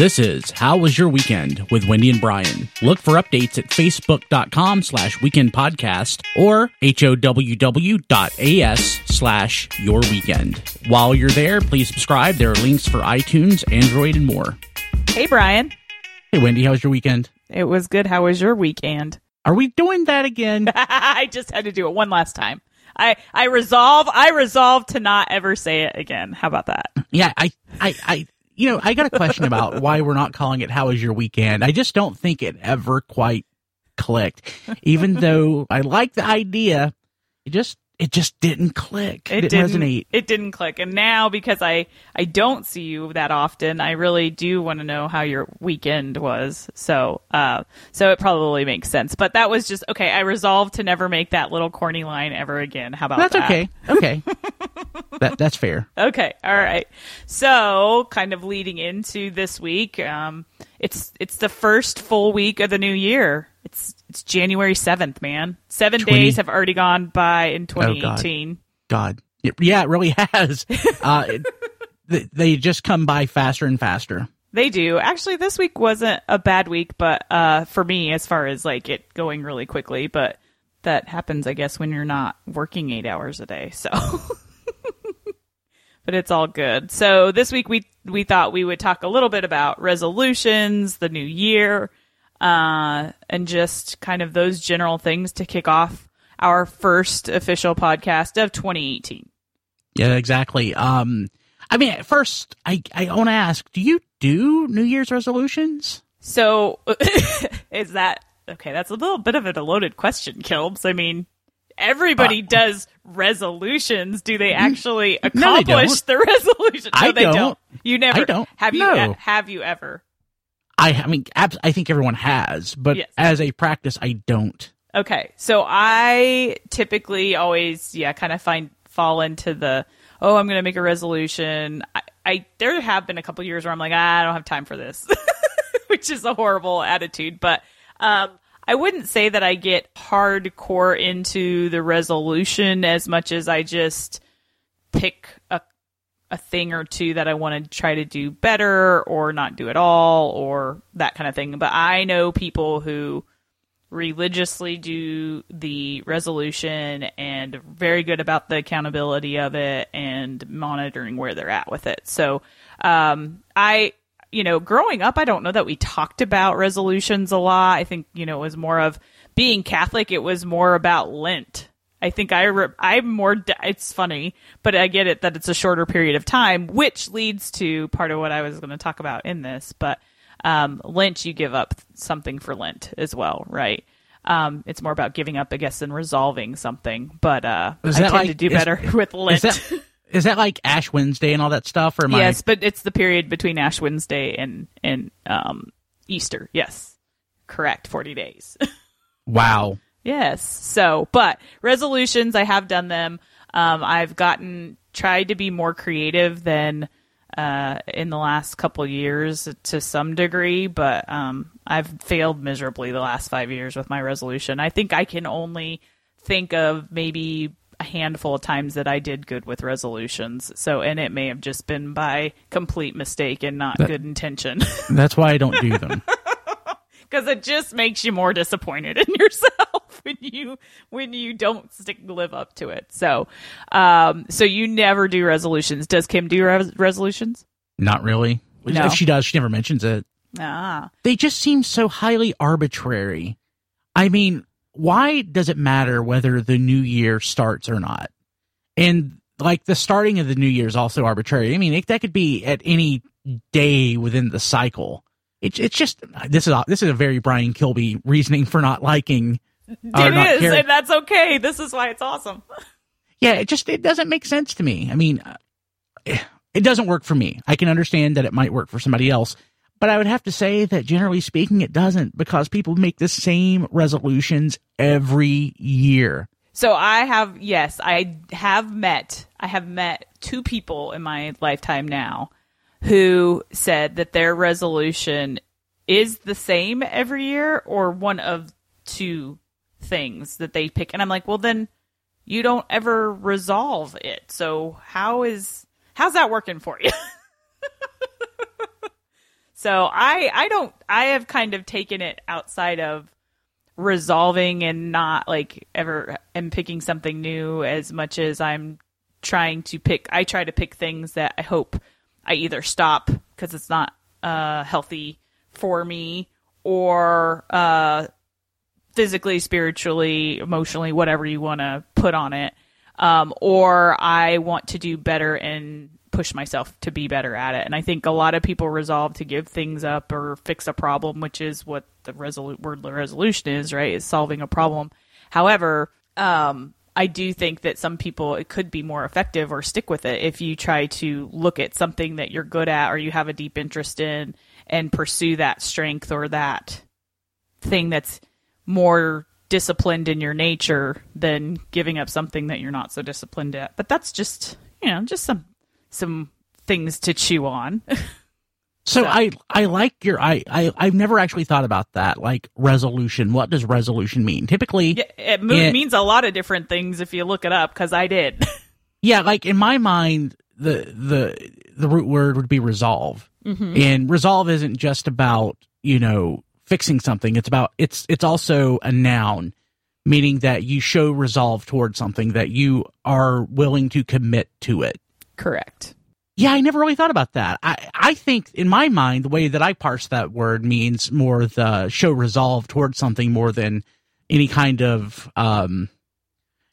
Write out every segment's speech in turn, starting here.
This is How Was Your Weekend with Wendy and Brian. Look for updates at facebook.com slash weekend podcast or how.w.as slash your weekend. While you're there, please subscribe. There are links for iTunes, Android, and more. Hey, Brian. Hey, Wendy, how was your weekend? It was good. How was your weekend? Are we doing that again? I just had to do it one last time. I, I resolve I resolve to not ever say it again. How about that? Yeah, I, I, I, you know, I got a question about why we're not calling it "How was your weekend?" I just don't think it ever quite clicked. Even though I like the idea, it just it just didn't click. It, didn't, resonate. It didn't click. And now because I I don't see you that often, I really do want to know how your weekend was. So uh so it probably makes sense. But that was just okay, I resolved to never make that little corny line ever again. How about that's that? okay. Okay. that that's fair. Okay. All right. So, kind of leading into this week, um it's it's the first full week of the new year. It's it's January seventh, man. Seven 20 days have already gone by in 2018. God, It- yeah, it really has. uh, it, they, they just come by faster and faster. They do. Actually, this week wasn't a bad week, but uh, for me, as far as like it going really quickly, but that happens, I guess, when you're not working eight hours a day. So, but it's all good. So this week we we thought we would talk a little bit about resolutions, the new year, uh, and just kind of those general things to kick off our first official podcast of 2018. Yeah, exactly. Um, I mean, at first, I I want to ask, do you do New Year's resolutions? So is that okay? That's a little bit of a loaded question, Kilbs. I mean, everybody Uh, does resolutions. Do they actually No, they accomplish the resolution? No, I they don't. You never. I don't. Have you? No. Have you ever? I I mean, abs- I think everyone has, but Yes. as a practice, I don't. Okay, so I typically always, yeah, kind of find fall into the oh, I'm going to make a resolution. I, I there have been a couple years where I'm like, ah, I don't have time for this, which is a horrible attitude. But um, I wouldn't say that I get hardcore into the resolution as much as I just pick a a thing or two that I want to try to do better or not do at all or that kind of thing. But I know people who religiously do the resolution and very good about the accountability of it and monitoring where they're at with it. So, um, I, you know, growing up, I don't know that we talked about resolutions a lot. I think, you know, it was more of being Catholic. It was more about Lent. I think I, re- I'm more, d- it's funny, but I get it that it's a shorter period of time, which leads to part of what I was going to talk about in this, but, um, Lent, you give up something for Lent as well, right? Um, it's more about giving up, I guess, than resolving something. But uh, I tend like- to do is- better with Lent. Is that is that like Ash Wednesday and all that stuff? Or am I- yes, but it's the period between Ash Wednesday and and um, Easter. Yes, correct. Forty days. wow. Yes. So, but resolutions, I have done them. Um, I've gotten tried to be more creative than uh, in the last couple years to some degree, but um, I've failed miserably the last five years with my resolution. I think I can only think of maybe a handful of times that I did good with resolutions. So, and it may have just been by complete mistake and not That- good intention. That's why I don't do them. because it just makes you more disappointed in yourself when you when you don't stick live up to it. So, um, so you never do resolutions. Does Kim do res- resolutions? Not really. No. If she does, she never mentions it. Ah, They just seem so highly arbitrary. I mean, why does it matter whether the new year starts or not? And like the starting of the new year is also arbitrary. I mean, it, that could be at any day within the cycle. It's it's just this is a, this is a very Brian Kilby reasoning for not liking. it not is, caring. and that's okay. This is why it's awesome. Yeah, it just it doesn't make sense to me. I mean, it doesn't work for me. I can understand that it might work for somebody else, but I would have to say that generally speaking, it doesn't because people make the same resolutions every year. So I have yes, I have met I have met two people in my lifetime now who said that their resolution is the same every year or one of two things that they pick and I'm like, "Well then you don't ever resolve it. So how is how's that working for you?" So I I don't I have kind of taken it outside of resolving and not like ever am picking something new as much as I'm trying to pick I try to pick things that I hope I either stop because it's not uh healthy for me or uh physically, spiritually, emotionally, whatever you want to put on it. Um, or I want to do better and push myself to be better at it. And I think a lot of people resolve to give things up or fix a problem, which is what the resolu- word resolution is, right? Is solving a problem. However, um, I do think that some people it could be more effective or stick with it if you try to look at something that you're good at or you have a deep interest in and pursue that strength or that thing that's more disciplined in your nature than giving up something that you're not so disciplined at. But that's just, you know, just some some things to chew on. So, so, I I like your I, I I've never actually thought about that like resolution. What does resolution mean? Typically, it, it, it means a lot of different things if you look it up because I did. yeah, like in my mind, the the the root word would be resolve, mm-hmm. and resolve isn't just about you know fixing something. It's about it's it's also a noun, meaning that you show resolve towards something that you are willing to commit to it. Correct. Yeah, I never really thought about that. I I think in my mind the way that I parse that word means more the show resolve towards something more than any kind of um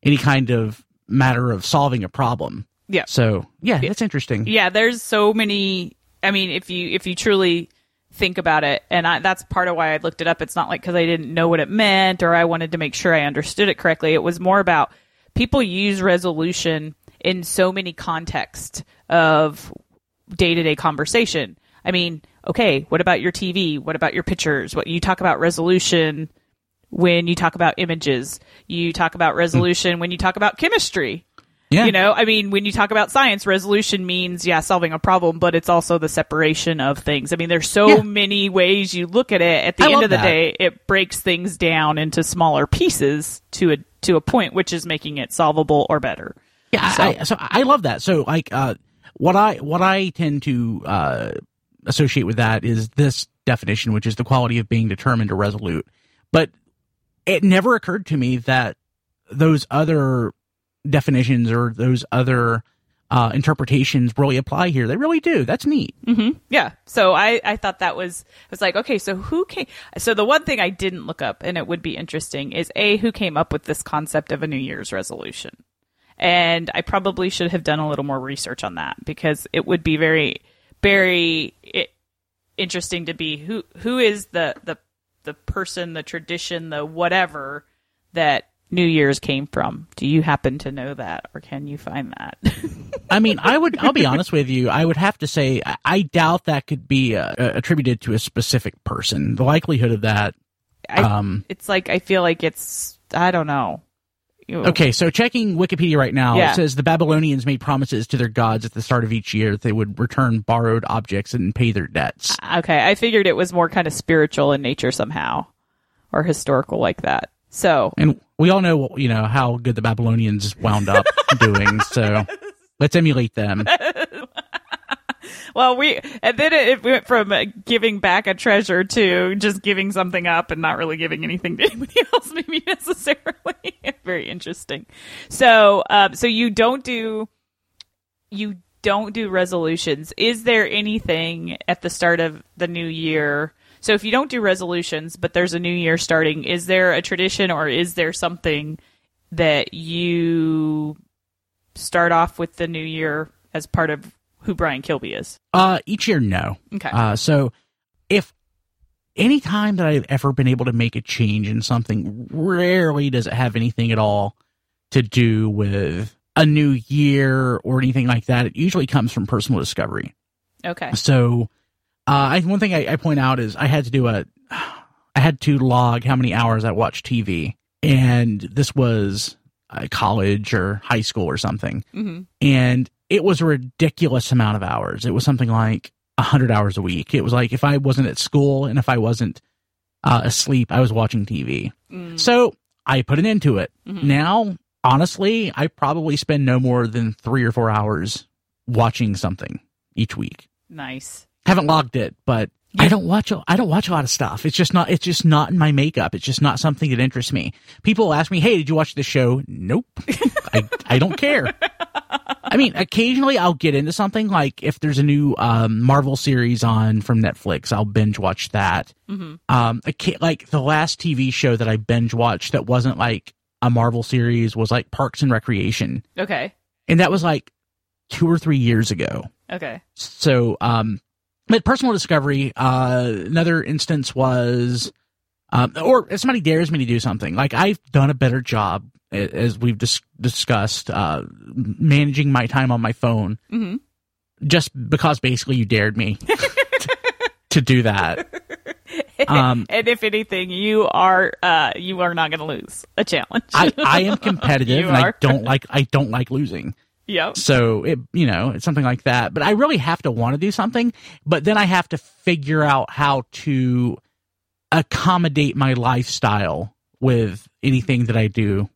any kind of matter of solving a problem. Yeah. So, yeah, it's interesting. Yeah, there's so many I mean, if you if you truly think about it. And I, that's part of why I looked it up. It's not like because I didn't know what it meant or I wanted to make sure I understood it correctly. It was more about people use resolution in so many contexts of day to day conversation. I mean, okay, what about your TV? What about your pictures? What you talk about resolution when you talk about images. You talk about hmm. resolution when you talk about chemistry. Yeah. You know, I mean, when you talk about science, resolution means, yeah, solving a problem, but it's also the separation of things. I mean, there's so yeah. many ways you look at it. At the I end of the that. day, it breaks things down into smaller pieces to a, to a point, which is making it solvable or better. Yeah. So I, so I love that. So like, uh, what I, what I tend to, uh, associate with that is this definition, which is the quality of being determined or resolute. But it never occurred to me that those other definitions or those other uh, interpretations really apply here. They really do. That's neat. Mm-hmm. Yeah. So I, I thought that was, I was like, okay, so who came, so the one thing I didn't look up and it would be interesting is A, who came up with this concept of a New Year's resolution? And I probably should have done a little more research on that because it would be very, very interesting to be who, who is the, the, the person, the tradition, the whatever that New Year's came from. Do you happen to know that, or can you find that? I mean, I would. I'll be honest with you. I would have to say I doubt that could be uh, attributed to a specific person. The likelihood of that. I, um, it's like I feel like it's. I don't know. Okay, so checking Wikipedia right now, yeah. it says the Babylonians made promises to their gods at the start of each year that they would return borrowed objects and pay their debts. Uh, okay, I figured it was more kind of spiritual in nature somehow, or historical like that. So, and we all know, you know, how good the Babylonians wound up doing. So, let's emulate them. well, we and then it went from giving back a treasure to just giving something up and not really giving anything to anybody else, maybe necessarily. Very interesting. So, um, so you don't do you don't do resolutions. Is there anything at the start of the new year so if you don't do resolutions, but there's a new year starting, is there a tradition or is there something that you start off with the new year as part of who Brian Kilby is? Uh, each year, no. Okay. Uh, so if any time that I've ever been able to make a change in something, rarely does it have anything at all to do with a new year or anything like that. It usually comes from personal discovery. Okay. So uh, I, one thing I, I point out is I had to do a, I had to log how many hours I watched TV, and this was uh, college or high school or something, mm-hmm. and it was a ridiculous amount of hours. It was something like hundred hours a week. It was like if I wasn't at school and if I wasn't uh, asleep, I was watching TV. Mm. So I put an end to it. Mm-hmm. Now, honestly, I probably spend no more than three or four hours watching something each week. Nice haven't logged it, but I don't watch. a- I don't watch a lot of stuff. It's just not. It's just not in my makeup. It's just not something that interests me. People ask me, "Hey, did you watch the show?" Nope. I I don't care. I mean, occasionally I'll get into something like if there's a new um, Marvel series on from Netflix, I'll binge watch that. Um, like the last TV show that I binge watched that wasn't like a Marvel series was like Parks and Recreation, Okay. and that was like two or three years ago. Okay. So, um, but personal discovery, uh, another instance was, um, or if somebody dares me to do something, like I've done a better job, as we've dis- discussed, uh, managing my time on my phone, Mhm. just because basically you dared me to do that. Um, and if anything, you are uh, you are not going to lose a challenge. I, I am competitive and I don't like, I don't like losing. Yep. So it, you know, it's something like that. But I really have to want to do something. But then I have to figure out how to accommodate my lifestyle with anything that I do.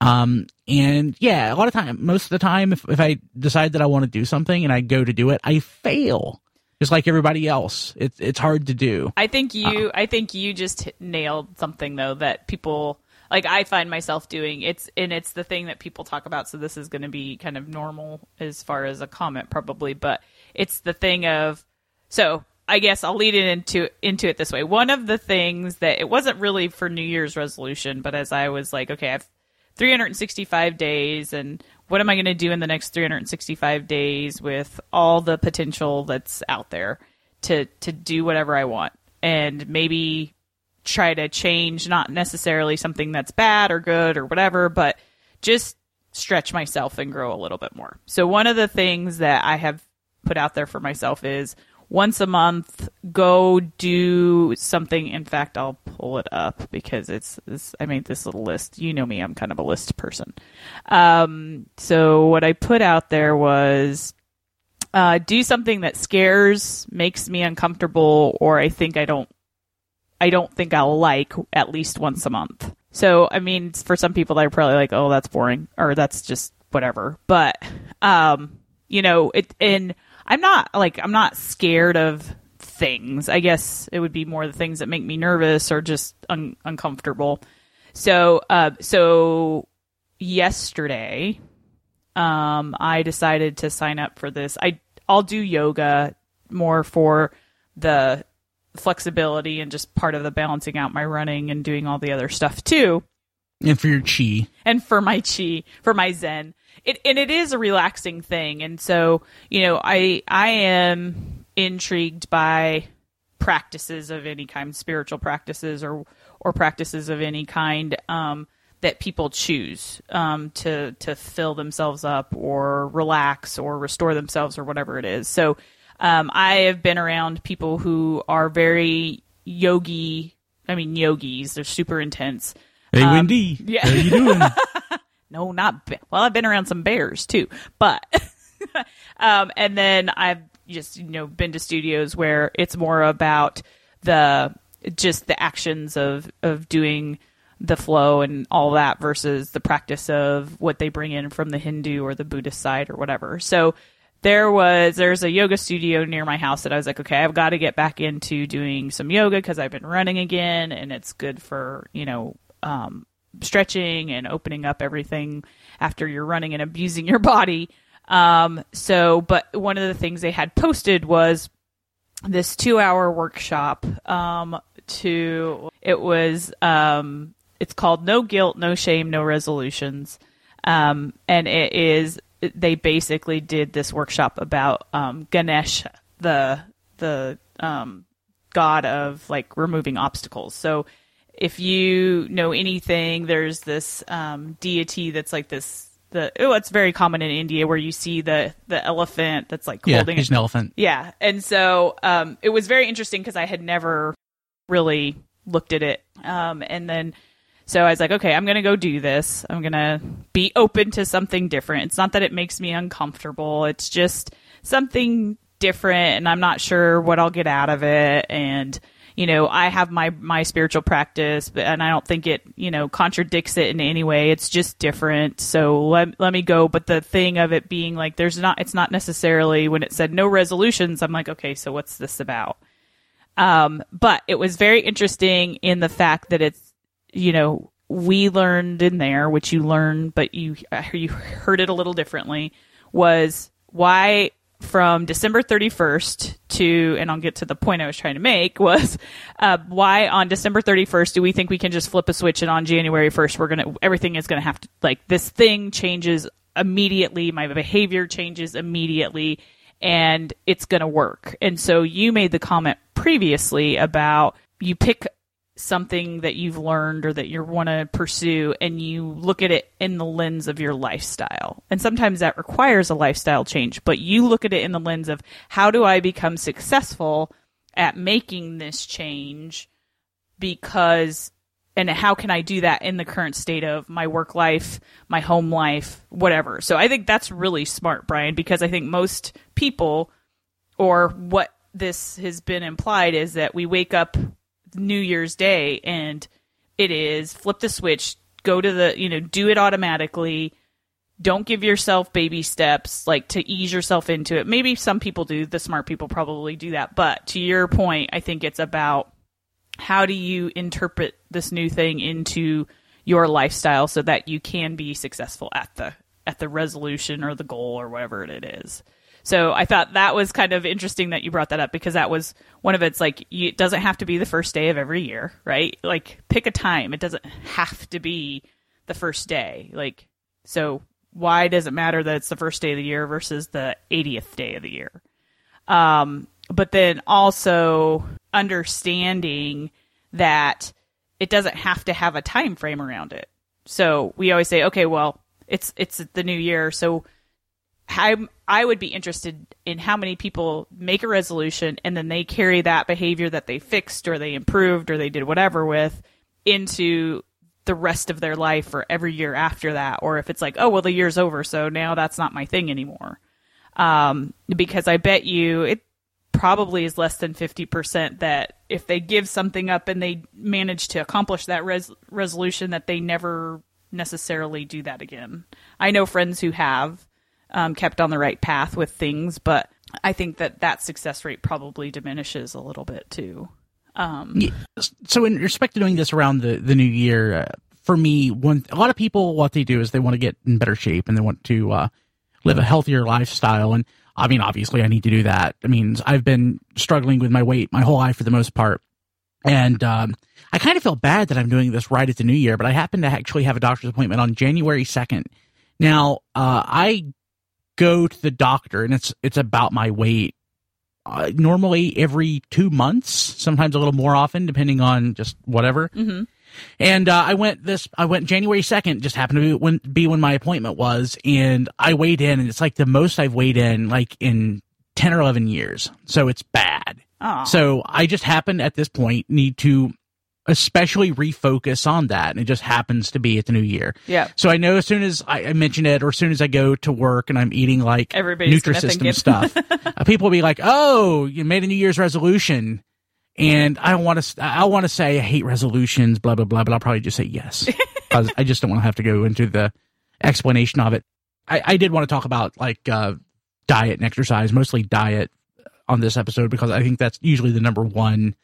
Um, and yeah, a lot of time, most of the time, if, if I decide that I want to do something and I go to do it, I fail. Just like everybody else, it's it's hard to do. I think you I think you just nailed something though that people like I find myself doing. It's and it's the thing that people talk about so this is going to be kind of normal as far as a comment probably, but it's the thing of so I guess I'll lead it into into it this way. One of the things that it wasn't really for New Year's resolution, but as I was like, okay, I've 365 days and what am I going to do in the next 365 days with all the potential that's out there to to do whatever I want and maybe try to change not necessarily something that's bad or good or whatever but just stretch myself and grow a little bit more. So one of the things that I have put out there for myself is once a month go do something. In fact I'll pull it up because it's I made this little list. You know me I'm kind of a list person. Um so what I put out there was uh do something that scares makes me uncomfortable or I think I don't I don't think I'll like at least once a month. So I mean for some people they're probably like oh that's boring or that's just whatever. But um you know it and i'm not like i'm not scared of things. I guess it would be more the things that make me nervous or just un- uncomfortable. So uh so yesterday um i decided to sign up for this. I i'll do yoga more for the flexibility and just part of the balancing out my running and doing all the other stuff too And for your chi, and for my chi, for my zen. It and it is a relaxing thing. And so, you know, I I am intrigued by practices of any kind, spiritual practices or or practices of any kind um, that people choose um, to to fill themselves up or relax or restore themselves or whatever it is. So um, I have been around people who are very yogi. I mean, yogis. They're super intense. hey Um, Wendy, yeah. how you doing? No, not be- well. I've been around some bears too, but um, and then I've just you know been to studios where it's more about the just the actions of of doing the flow and all that versus the practice of what they bring in from the Hindu or the Buddhist side or whatever. So there was there's a yoga studio near my house that I was like, okay, I've got to get back into doing some yoga because I've been running again and it's good for you know um, stretching and opening up everything after you're running and abusing your body. Um, so, but one of the things they had posted was this two hour workshop um, to it was um, it's called no guilt no shame no resolutions um, and it is they basically did this workshop about um, ganesh the the um, god of like removing obstacles so if you know anything there's this um, deity that's like this the oh it's very common in india where you see the the elephant that's like yeah, holding he's an elephant. yeah, and so um, it was very interesting because I had never really looked at it, um, and then so I was like, okay, I'm gonna go do this. I'm gonna be open to something different. It's not that it makes me uncomfortable. It's just something different, and I'm not sure what I'll get out of it. And you know, I have my my spiritual practice, but and I don't think it you know contradicts it in any way. It's just different. So let let me go. But the thing of it being like, there's not. It's not necessarily when it said no resolutions. I'm like, okay, so what's this about? Um, but it was very interesting in the fact that it's, you know, we learned in there, which you learned, but you you heard it a little differently, was why from December 31st to, and I'll get to the point I was trying to make, was uh, why on December 31st do we think we can just flip a switch and on January 1st we're gonna everything is gonna have to like this thing changes immediately, my behavior changes immediately, and it's gonna work. And so you made the comment previously about you pick something that you've learned or that you want to pursue and you look at it in the lens of your lifestyle. And sometimes that requires a lifestyle change, but you look at it in the lens of how do I become successful at making this change because and how can I do that in the current state of my work life, my home life, whatever. So I think that's really smart, Brian, because I think most people or what this has been implied is that we wake up New Year's Day and it is flip the switch, go to the, you know, do it automatically. Don't give yourself baby steps like to ease yourself into it. Maybe some people do, the smart people probably do that. But to your point, I think it's about how do you interpret this new thing into your lifestyle so that you can be successful at the at the resolution or the goal or whatever it is. So I thought that was kind of interesting that you brought that up because that was one of it's like it doesn't have to be the first day of every year, right? Like pick a time. It doesn't have to be the first day. Like so why does it matter that it's the first day of the year versus the 80th day of the year? Um, but then also understanding that it doesn't have to have a time frame around it. So we always say, okay, well, it's it's the new year, so I I would be interested in how many people make a resolution and then they carry that behavior that they fixed or they improved or they did whatever with into the rest of their life or every year after that. Or if it's like oh well the year's over so now that's not my thing anymore. Um, because i bet you it probably is less than 50% that if they give something up and they manage to accomplish that res- resolution that they never necessarily do that again. I know friends who have um, kept on the right path with things, but I think that that success rate probably diminishes a little bit too. Um, yeah. So, in respect to doing this around the the new year, uh, for me, one a lot of people what they do is they want to get in better shape and they want to uh, live a healthier lifestyle. And I mean, obviously, I need to do that. I mean, I've been struggling with my weight my whole life for the most part, and um, I kind of feel bad that I'm doing this right at the new year. But I happen to actually have a doctor's appointment on January second. Now, uh, I go to the doctor and it's it's about my weight uh, normally every two months sometimes a little more often depending on just whatever mm-hmm. and uh, i went this i went january 2nd just happened to be when, be when my appointment was and i weighed in and it's like the most i've weighed in like in 10 or 11 years so it's bad Aww. so i just happen at this point need to especially refocus on that. And it just happens to be at the new year. Yeah. So I know as soon as I, I mention it or as soon as I go to work and I'm eating like Everybody's Nutrisystem stuff, uh, people will be like, oh, you made a New Year's resolution. And I don't want to, I want to say I hate resolutions, blah, blah, blah, but I'll probably just say yes. I just don't want to have to go into the explanation of it. I, I did want to talk about like, uh, diet and exercise, mostly diet on this episode because I think that's usually the number one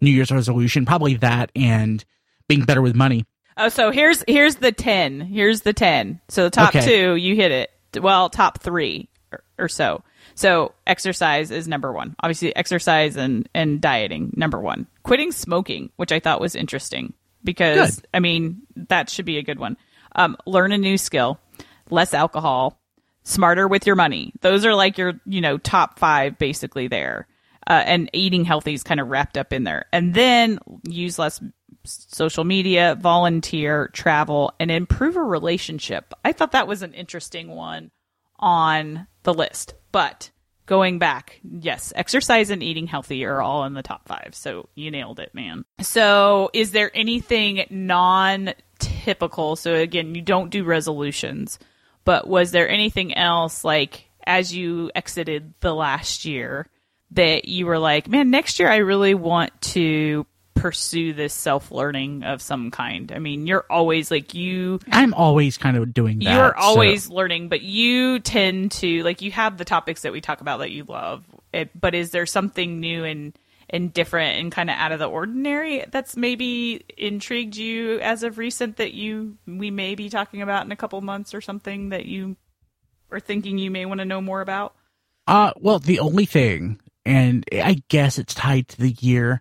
New Year's resolution. Probably that and being better with money. Oh, so here's here's the ten. Here's the ten. So the top Okay. two, you hit it. Well, top three or, or so. So exercise is number one. Obviously, exercise and and dieting number one. Quitting smoking, which I thought was interesting because Good. I mean that should be a good one. Um, learn a new skill, less alcohol, smarter with your money. Those are like your you know top five basically there. Uh, and eating healthy is kind of wrapped up in there. And then use less social media, volunteer, travel, and improve a relationship. I thought that was an interesting one on the list. But going back, yes, exercise and eating healthy are all in the top five. So you nailed it, man. So is there anything non typical? So again, you don't do resolutions, but was there anything else like as you exited the last year that you were like, man, next year I really want to pursue this self learning of some kind? I mean, you're always like you I'm always kind of doing that. you're so- always learning, but you tend to like you have the topics that we talk about that you love. It, but is there something new in and different and kind of out of the ordinary that's maybe intrigued you as of recent that you we may be talking about in a couple months or something that you are thinking you may want to know more about? Uh, well, the only thing, and I guess it's tied to the year,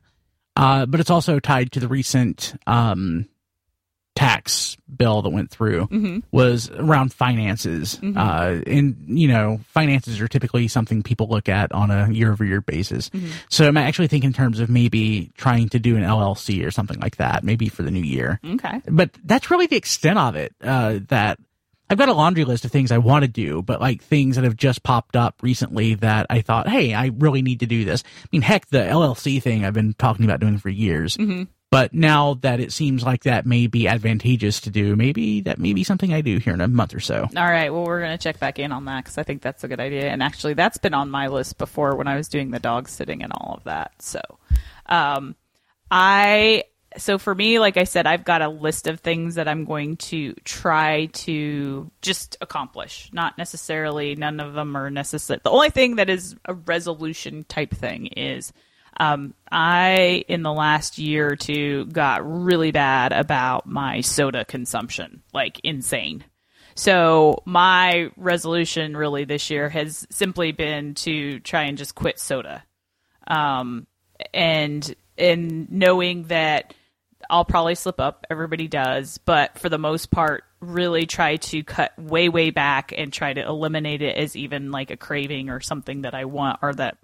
uh, but it's also tied to the recent um, tax bill that went through Mm-hmm. was around finances. Uh, and, you know, finances are typically something people look at on a year over year basis. Mm-hmm. So I'm actually thinking in terms of maybe trying to do an LLC or something like that, maybe for the new year. Okay. But that's really the extent of it. Uh, that I've got a laundry list of things I want to do, but like things that have just popped up recently that I thought, hey, I really need to do this. I mean, heck, the LLC thing I've been talking about doing for years. But now that it seems like that may be advantageous to do, maybe that may be something I do here in a month or so. All right. Well, we're going to check back in on that because I think that's a good idea. And actually, that's been on my list before when I was doing the dog sitting and all of that. So, um, I so for me, like I said, I've got a list of things that I'm going to try to just accomplish. Not necessarily, none of them are necessary. The only thing that is a resolution type thing is um, I, in the last year or two, got really bad about my soda consumption, like insane. So my resolution really this year has simply been to try and just quit soda. Um, and and knowing that I'll probably slip up, everybody does, but for the most part, really try to cut way way back and try to eliminate it as even like a craving or something that I want or that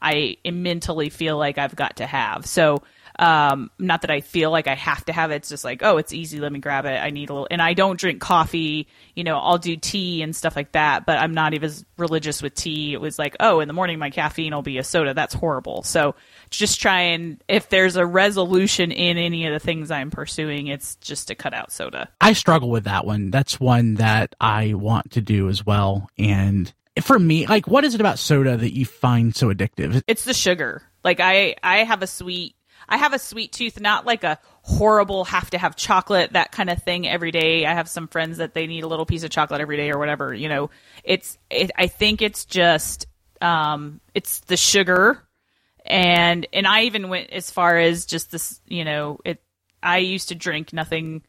I mentally feel like I've got to have. So, um, not that I feel like I have to have it. It's just like, oh, it's easy. Let me grab it. I need a little, and I don't drink coffee. You know, I'll do tea and stuff like that, but I'm not even as religious with tea. It was like, oh, in the morning, my caffeine will be a soda. That's horrible. So just try and, if there's a resolution in any of the things I'm pursuing, it's just to cut out soda. I struggle with that one. That's one that I want to do as well. And for me, like, what is it about soda that you find so addictive? it's the sugar. Like I I have a sweet I have a sweet tooth, not like a horrible have to have chocolate that kind of thing every day. I have some friends that they need a little piece of chocolate every day or whatever. You know, it's it, I think it's just um it's the sugar and and I even went as far as just this. You know, it I used to drink nothing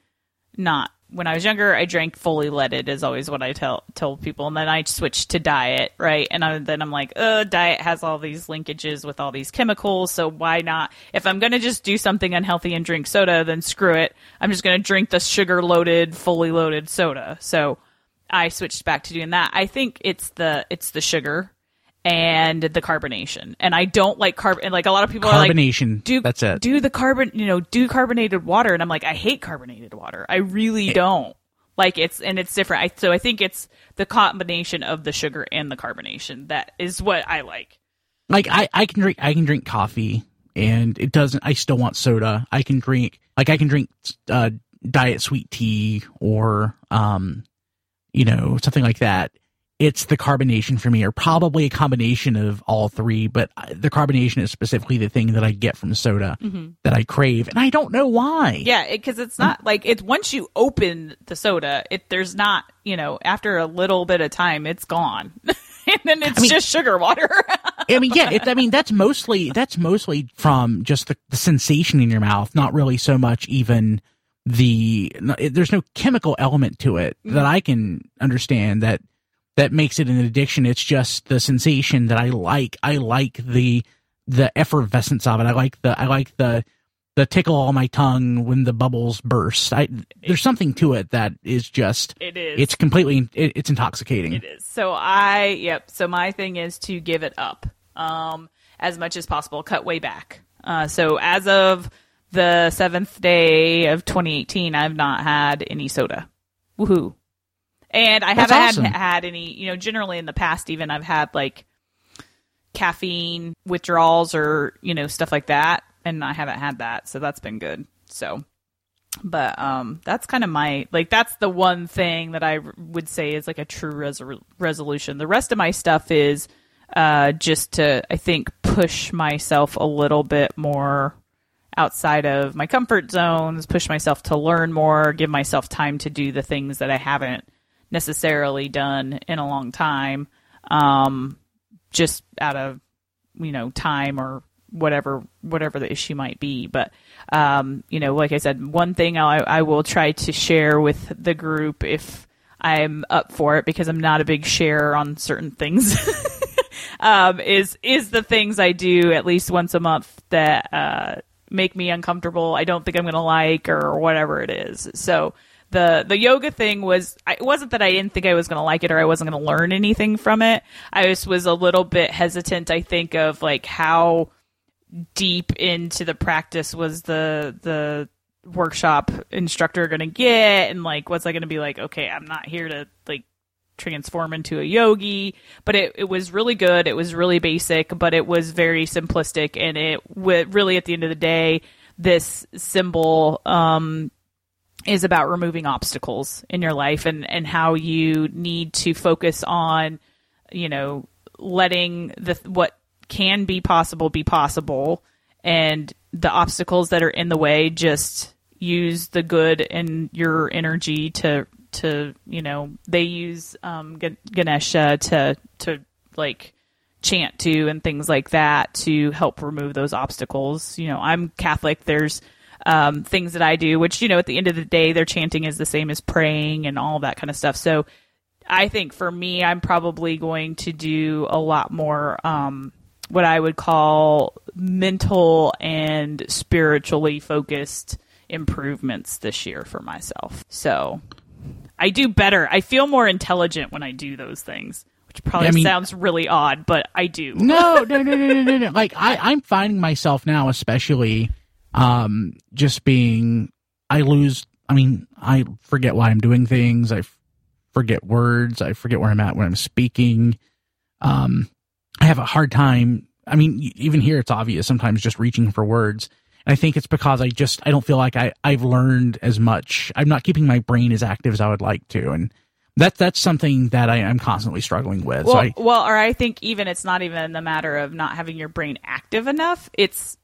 not when I was younger, I drank fully leaded is always what I tell tell people, and then I switched to diet, right? And I, then I'm like, uh, diet has all these linkages with all these chemicals, so why not? If I'm gonna just do something unhealthy and drink soda, then screw it. I'm just gonna drink the sugar loaded, fully loaded soda. So I switched back to doing that. I think it's the it's the sugar and the carbonation, and I don't like carb. And like a lot of people are like, Carbonation. do That's it. Do the carbon, you know, do carbonated water, and I'm like, I hate carbonated water. I really don't like it's, and it's different. I, so I think it's the combination of the sugar and the carbonation that is what I like. like I, I can drink I can drink coffee and it doesn't I still want soda. I can drink like I can drink uh diet sweet tea or um you know something like that. It's the carbonation for me or probably a combination of all three, but the carbonation is specifically the thing that I get from soda mm-hmm. that I crave and I don't know why. Yeah, because it's not like it's once you open the soda, it there's not you know after a little bit of time it's gone, and then it's mean- just sugar water. I mean, yeah, it, I mean that's mostly that's mostly from just the, the sensation in your mouth, not really so much even the. There's no chemical element to it that mm-hmm. I can understand that that makes it an addiction. It's just the sensation that I like. I like the the effervescence of it. I like the I like the the tickle on my tongue when the bubbles burst. I there's something to it that is just it is. it's completely it, it's intoxicating. It is. So I, yep. So my thing is to give it up um, as much as possible, cut way back. Uh, so as of the seventh day of 2018, I've not had any soda. Woohoo! And I That's haven't awesome. had, had any. You know, generally in the past, even I've had like caffeine withdrawals or you know stuff like that, and I haven't had that, so that's been good. So but um that's kind of my like that's the one thing that i r- would say is like a true resol- resolution the rest of my stuff is uh just to i think push myself a little bit more outside of my comfort zones push myself to learn more give myself time to do the things that i haven't necessarily done in a long time um just out of you know time or whatever whatever the issue might be. But um, you know, like I said, one thing I, I will try to share with the group if I'm up for it because I'm not a big share on certain things. um, is is the things I do at least once a month that uh, make me uncomfortable. I don't think I'm going to like or whatever it is. So the the yoga thing was it wasn't that I didn't think I was going to like it or I wasn't going to learn anything from it. I just was a little bit hesitant. I think of like how deep into the practice was the the workshop instructor going to get and like what's I going to be like okay I'm not here to like transform into a yogi but it, it was really good it was really basic but it was very simplistic and it w- really at the end of the day this symbol um is about removing obstacles in your life and and how you need to focus on you know letting the what can be possible be possible and the obstacles that are in the way just use the good in your energy to to you know they use um, Ganesha to to like chant to and things like that to help remove those obstacles. You know, I'm Catholic. There's um, things that I do, which you know, at the end of the day, their chanting is the same as praying and all that kind of stuff. So, I think for me, I'm probably going to do a lot more um, what I would call mental and spiritually focused improvements this year for myself. So I do better. I feel more intelligent when I do those things, which probably I mean- sounds really odd, but I do. no, no, no, no, no, no, no. Like I, I'm finding myself now, especially, um, just being, I lose. I mean, I forget why I'm doing things. I f- forget words. I forget where I'm at when I'm speaking. Um, I have a hard time. I mean, even here, it's obvious sometimes just reaching for words. And I think it's because I just I don't feel like I I've learned as much. I'm not keeping my brain as active as I would like to, and that that's something that I am constantly struggling with. Well, so I, well, or I think even it's not even the matter of not having your brain active enough. It's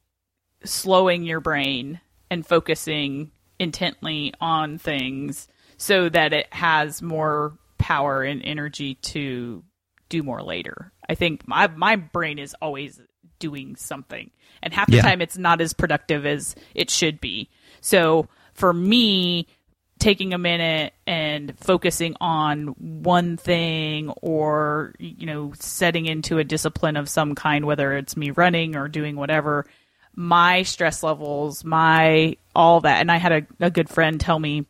slowing your brain and focusing intently on things so that it has more power and energy to do more later. I think my my brain is always doing something, and half the Yeah. time it's not as productive as it should be. So for me, taking a minute and focusing on one thing or you know setting into a discipline of some kind whether it's me running or doing whatever my stress levels my all that. And i had a, a good friend tell me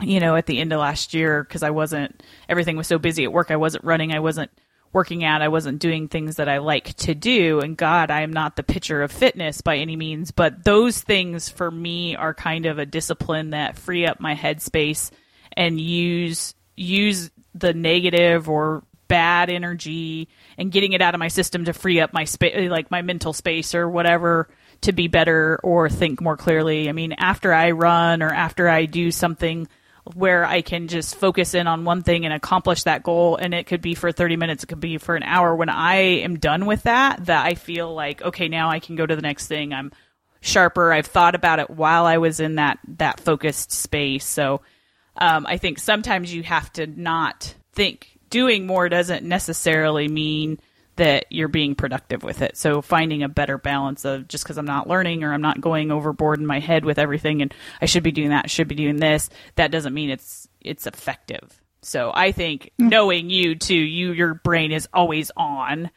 you know at the end of last year because i wasn't everything was so busy at work. I wasn't running. I wasn't working out. I wasn't doing things that i like to do. And god i am not the picture of fitness by any means. But those things for me are kind of a discipline that free up my headspace and use use the negative or bad energy and getting it out of my system to free up my space like my mental space or whatever to be better or think more clearly i mean after i run or after i do something where I can just focus in on one thing and accomplish that goal. And it could be for 30 minutes, it could be for an hour. When I am done with that, that I feel like, okay, now I can go to the next thing. I'm sharper. I've thought about it while I was in that, that focused space. So, um, I think sometimes you have to not think doing more doesn't necessarily mean that you're being productive with it. So finding a better balance of just because I'm not learning or I'm not going overboard in my head with everything and I should be doing that, should be doing this, that doesn't mean it's it's effective. So I think mm. knowing you too, you your brain is always on.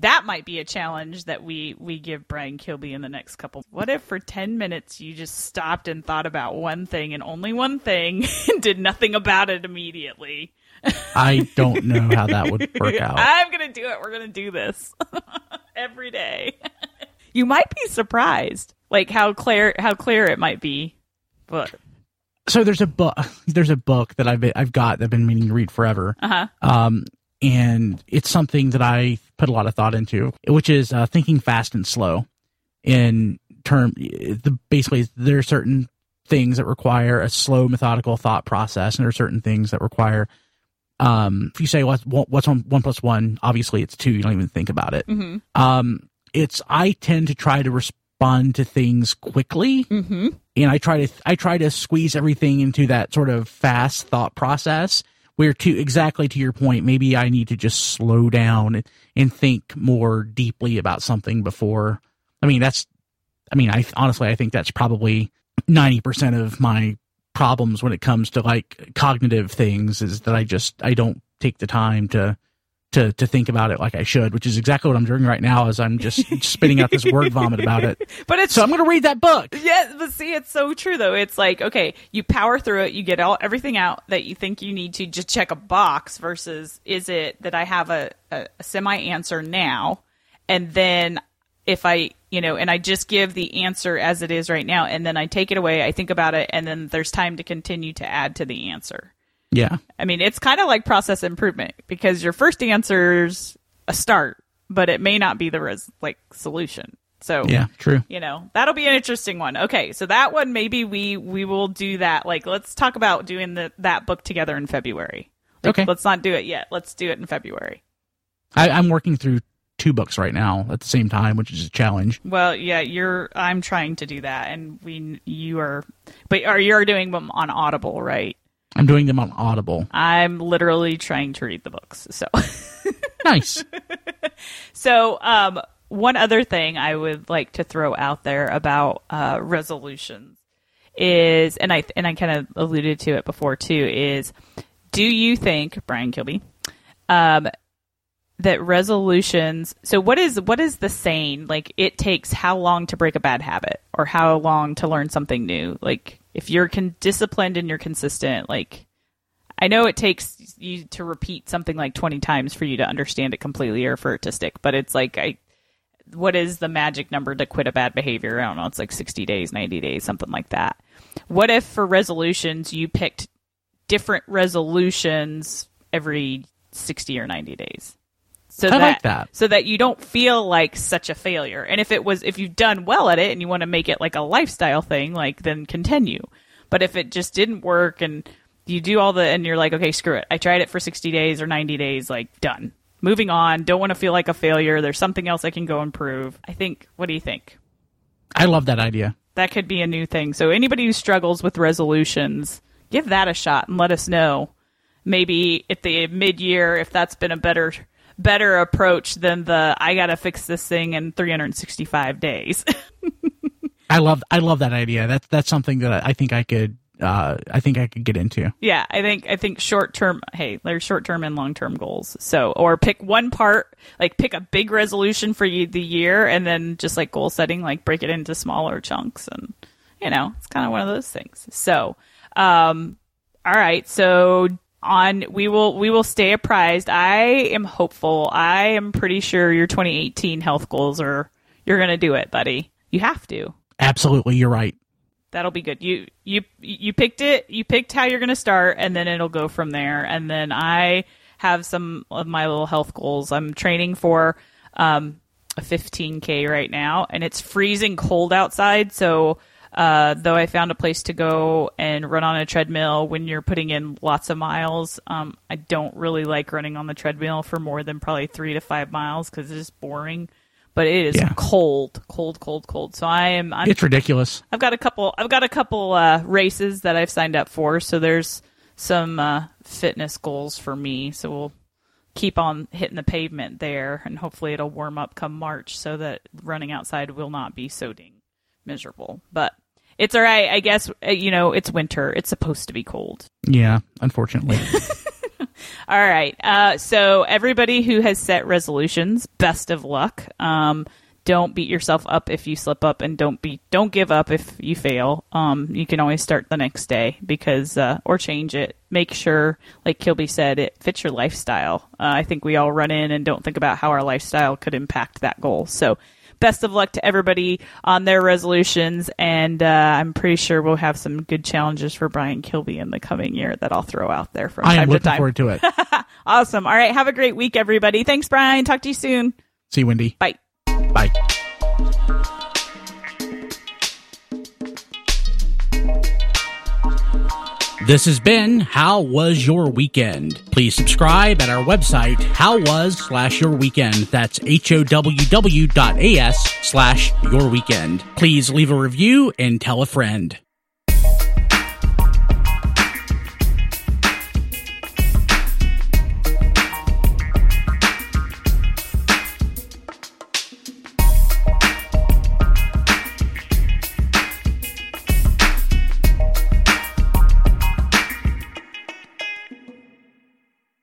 That might be a challenge that we we give Brian Kilby in the next couple. What if for 10 minutes you just stopped and thought about one thing and only one thing and did nothing about it immediately? I don't know how that would work out. I'm gonna do it. We're gonna do this every day. you might be surprised, like how clear how clear it might be. But so there's a book there's a book that I've been, I've got that I've been meaning to read forever. uh huh. Um, and it's something that I put a lot of thought into, which is uh, thinking fast and slow. In term, the basically there are certain things that require a slow, methodical thought process, and there are certain things that require. Um, if you say what's what's one one plus one, obviously it's two. You don't even think about it. Mm-hmm. Um, it's I tend to try to respond to things quickly Mm-hmm. and I try to I try to squeeze everything into that sort of fast thought process where to exactly to your point maybe I need to just slow down and think more deeply about something before I mean, that's, I mean, I honestly, I think that's probably 90% of my problems when it comes to like cognitive things is that I just, I don't take the time to, to, to think about it like I should, which is exactly what I'm doing right now as I'm just spitting out this word vomit about it. But it's So I'm going to read that book. Yeah, but see, it's so true though. It's like okay, you power through it, you get all everything out that you think you need to just check a box. Versus, is it that I have a, a, a semi answer now, and then if I you know, and I just give the answer as it is right now, and then I take it away, I think about it, and then there's time to continue to add to the answer. Yeah. I mean, it's kind of like process improvement because your first answer's a start, but it may not be the res- like solution. So Yeah. True. you know that'll be an interesting one okay so that one maybe we we will do that like let's talk about doing the that book together in february Like, Okay. let's not do it yet let's do it in february I, I'm working through two books right now at the same time, which is a challenge. well yeah you're i'm trying to do that and we you are but are you're doing them on audible right I'm doing them on Audible. i'm literally trying to read the books so Nice. So, um, one other thing I would like to throw out there about uh, resolutions is, and I and I kind of alluded to it before too, is do you think Brian Kilby um, that resolutions? So, what is what is the saying? Like, it takes how long to break a bad habit, or how long to learn something new? Like, if you're con- disciplined and you're consistent, like I know it takes you to repeat something like 20 times for you to understand it completely or for it to stick, but it's like I what is the magic number to quit a bad behavior? I don't know, it's like 60 days, 90 days, something like that. What if for resolutions you picked different resolutions every 60 or 90 days? So I like that. so that you don't feel like such a failure. And if it was if you've done well at it and you want to make it like a lifestyle thing, like then continue. But if it just didn't work and you do all the and you're like, okay, screw it. I tried it for 60 days or 90 days, like done. Moving on. Don't want to feel like a failure. There's something else I can go improve. I think what do you think? I love that idea. That could be a new thing. So anybody who struggles with resolutions, give that a shot and let us know. Maybe at the mid year if that's been a better better approach than the I gotta fix this thing in 365 days. I love I love that idea. That's that's something that I think I could uh I think I could get into. yeah, I think I think short term. Hey, there's short term and long term goals. So or pick one part, like pick a big resolution for you the year, and then just like goal setting, like break it into smaller chunks, and you know it's kind of one of those things. So, um, all right, so on we will we will stay apprised. I am hopeful. I am pretty sure your 2018 health goals are you're gonna do it, buddy. You have to Absolutely, you're right. that'll be good. You you you picked it. You picked how you're going to start, and then it'll go from there. And then I have some of my little health goals. I'm training for um, a 15k right now, and it's freezing cold outside. So uh, though I found a place to go and run on a treadmill when you're putting in lots of miles, um, I don't really like running on the treadmill for more than probably three to five miles because it's just boring. But it is Yeah. cold, cold, cold, cold. So I am. I'm It's ridiculous. I've got a couple. I've got a couple uh, races that I've signed up for. So there's some uh, fitness goals for me. So we'll keep on hitting the pavement there, and hopefully it'll warm up come March, so that running outside will not be so dang miserable. But it's all right, I guess. uh, You know, it's winter. It's supposed to be cold. Yeah, unfortunately. All right. Uh, so everybody who has set resolutions, best of luck. Um, don't beat yourself up if you slip up, and don't be don't give up if you fail. Um, you can always start the next day because uh, or change it. Make sure, like Kilby said, it fits your lifestyle. Uh, I think we all run in and don't think about how our lifestyle could impact that goal. So. Best of luck to everybody on their resolutions, and uh, I'm pretty sure we'll have some good challenges for Brian Kilby in the coming year that I'll throw out there from I time am to looking time. forward to it. Awesome. All right. Have a great week, everybody. Thanks, Brian. Talk to you soon. See you, Wendy. Bye. Bye. This has been How Was Your Weekend? Please subscribe at our website, howwas slash your weekend. That's H-O-W-W dot A-S slash your weekend. Please leave a review and tell a friend.